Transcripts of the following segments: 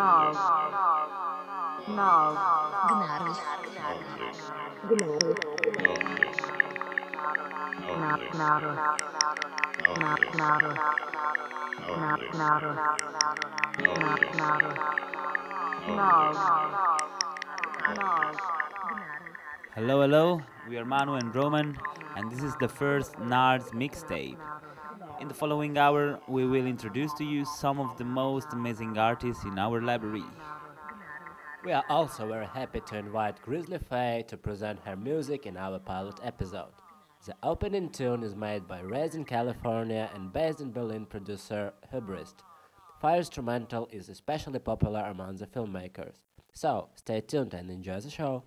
Gnarls. Gnarls. Gnarls. Gnar- Gnarls. Gnar- Gnarls. Gnar-. Hello, hello. We are Manu and Roman, and this is the first Nards mixtape. In the following hour, we will introduce to you some of the most amazing artists in our library. We are also very happy to invite Grizzly Faye to present her music in our pilot episode. The opening tune is made by raised in California and based in Berlin producer Hubrist. Fire instrumental is especially popular among the filmmakers. So, stay tuned and enjoy the show.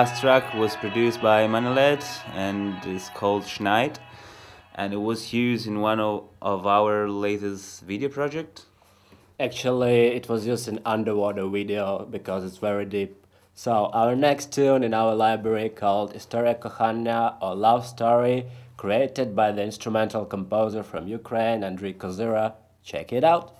Last track was produced by Manolet and is called Schneid and it was used in one of, of our latest video project. Actually, it was used in underwater video because it's very deep. So our next tune in our library called Historia Kochania or Love Story, created by the instrumental composer from Ukraine, Andriy Kozira. Check it out.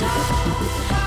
Music.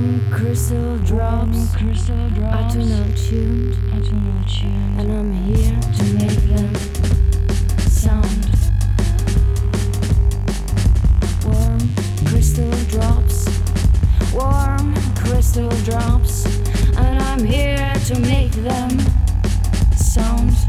From crystal drops, From crystal drops I do not tuned, I do not tuned, and I'm here to make them sound. Warm crystal drops, warm crystal drops, and I'm here to make them sound.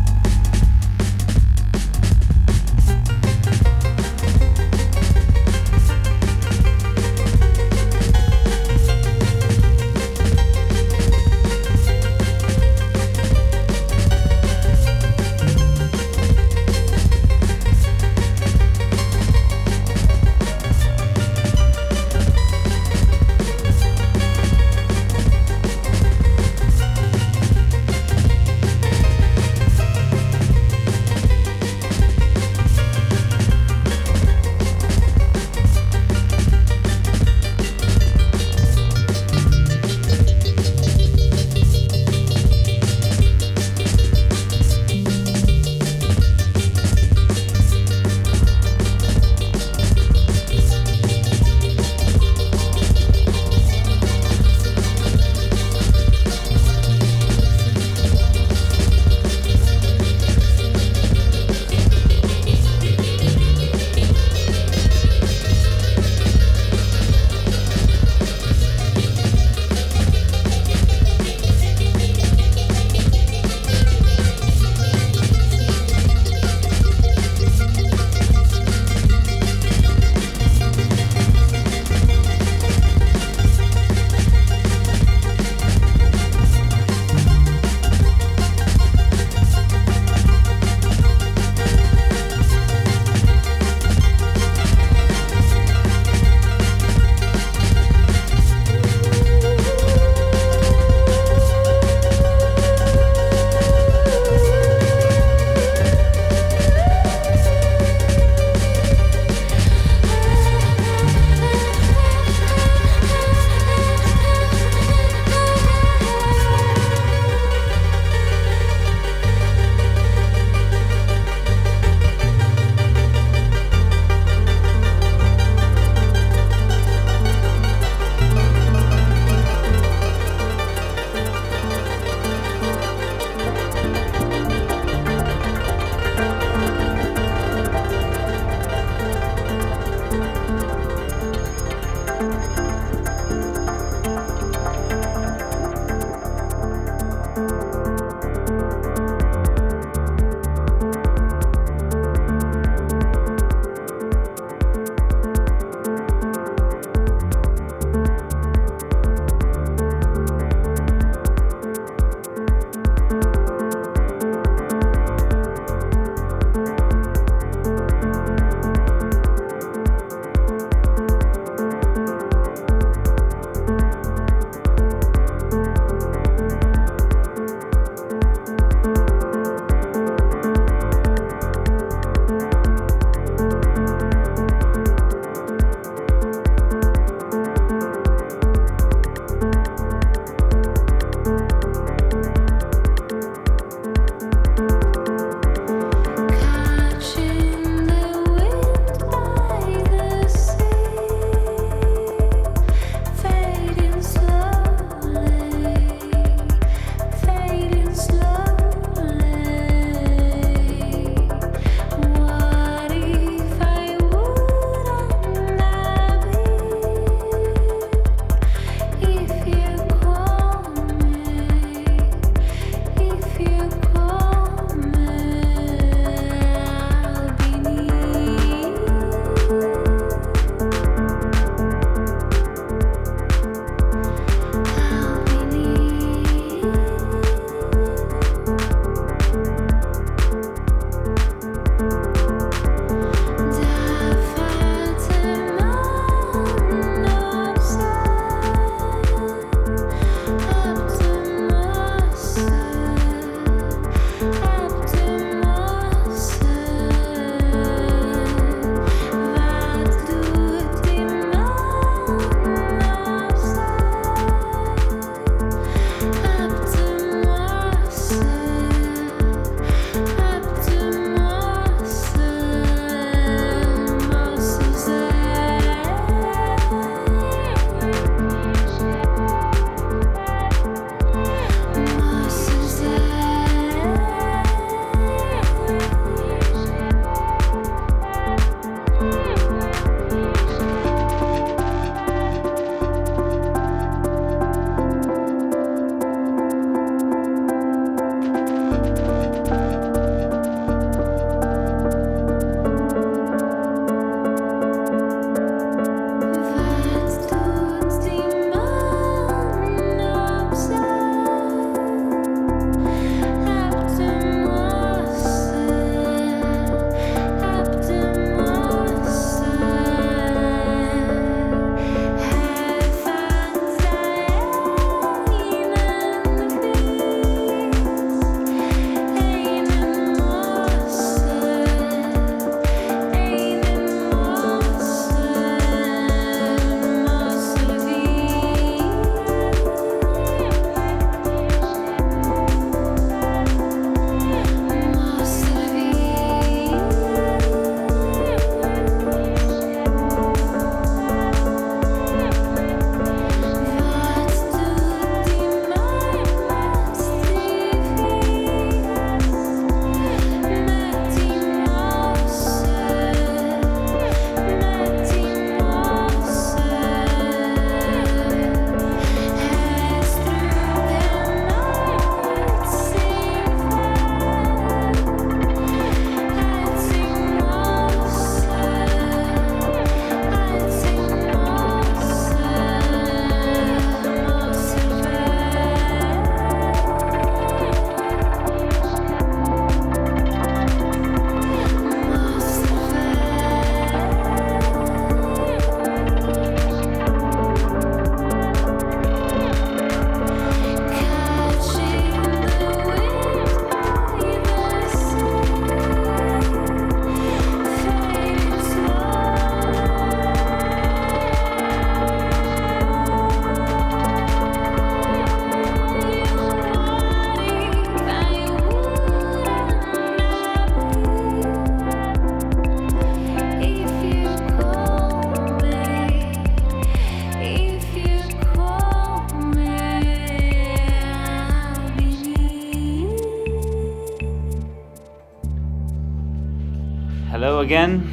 Again.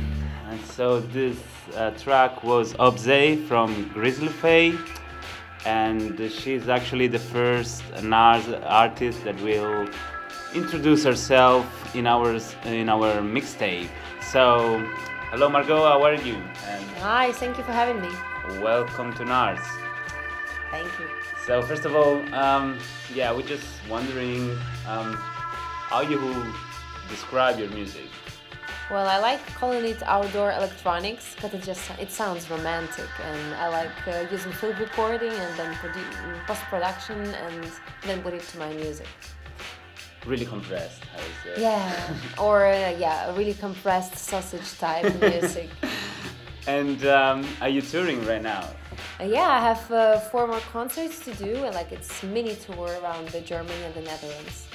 And so this uh, track was Obze from Grizzly Faye, and she's actually the first NARS artist that will introduce herself in our in our mixtape. So, hello Margot, how are you? And Hi, thank you for having me. welcome to NARS. Thank you. So first of all, um, yeah, we're just wondering um, how you describe your music. Well, I like calling it outdoor electronics because it just it sounds romantic, and I like uh, using field recording and then produ- post production and then put it to my music. Really compressed, I would say. Yeah, or uh, yeah, a really compressed sausage type music. And um, are you touring right now? Uh, yeah, I have uh, four more concerts to do, and like it's mini tour around the Germany and the Netherlands.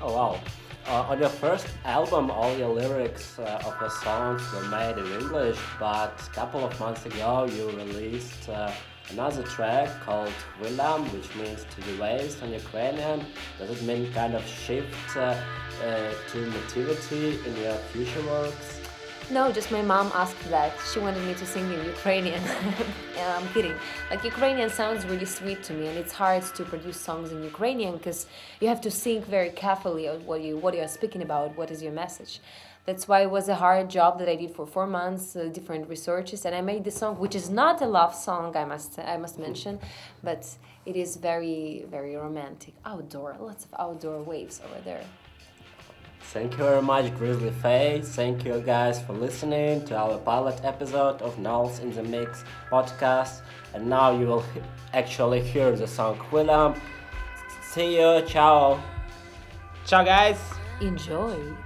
Oh wow. Uh, on your first album, all your lyrics uh, of the songs were made in English, but a couple of months ago you released uh, another track called Willam, which means to the waves on Ukrainian. Does it mean kind of shift uh, uh, to nativity in your future works? No, just my mom asked that. She wanted me to sing in Ukrainian. yeah, I'm kidding. Like Ukrainian sounds really sweet to me, and it's hard to produce songs in Ukrainian because you have to think very carefully of what you what you are speaking about. What is your message? That's why it was a hard job that I did for four months, uh, different researches, and I made this song, which is not a love song, I must I must mention, but it is very very romantic, outdoor, lots of outdoor waves over there. Thank you very much, Grizzly Faye. Thank you guys for listening to our pilot episode of Nulls in the Mix podcast. And now you will actually hear the song Willam. See you, ciao. Ciao, guys. Enjoy.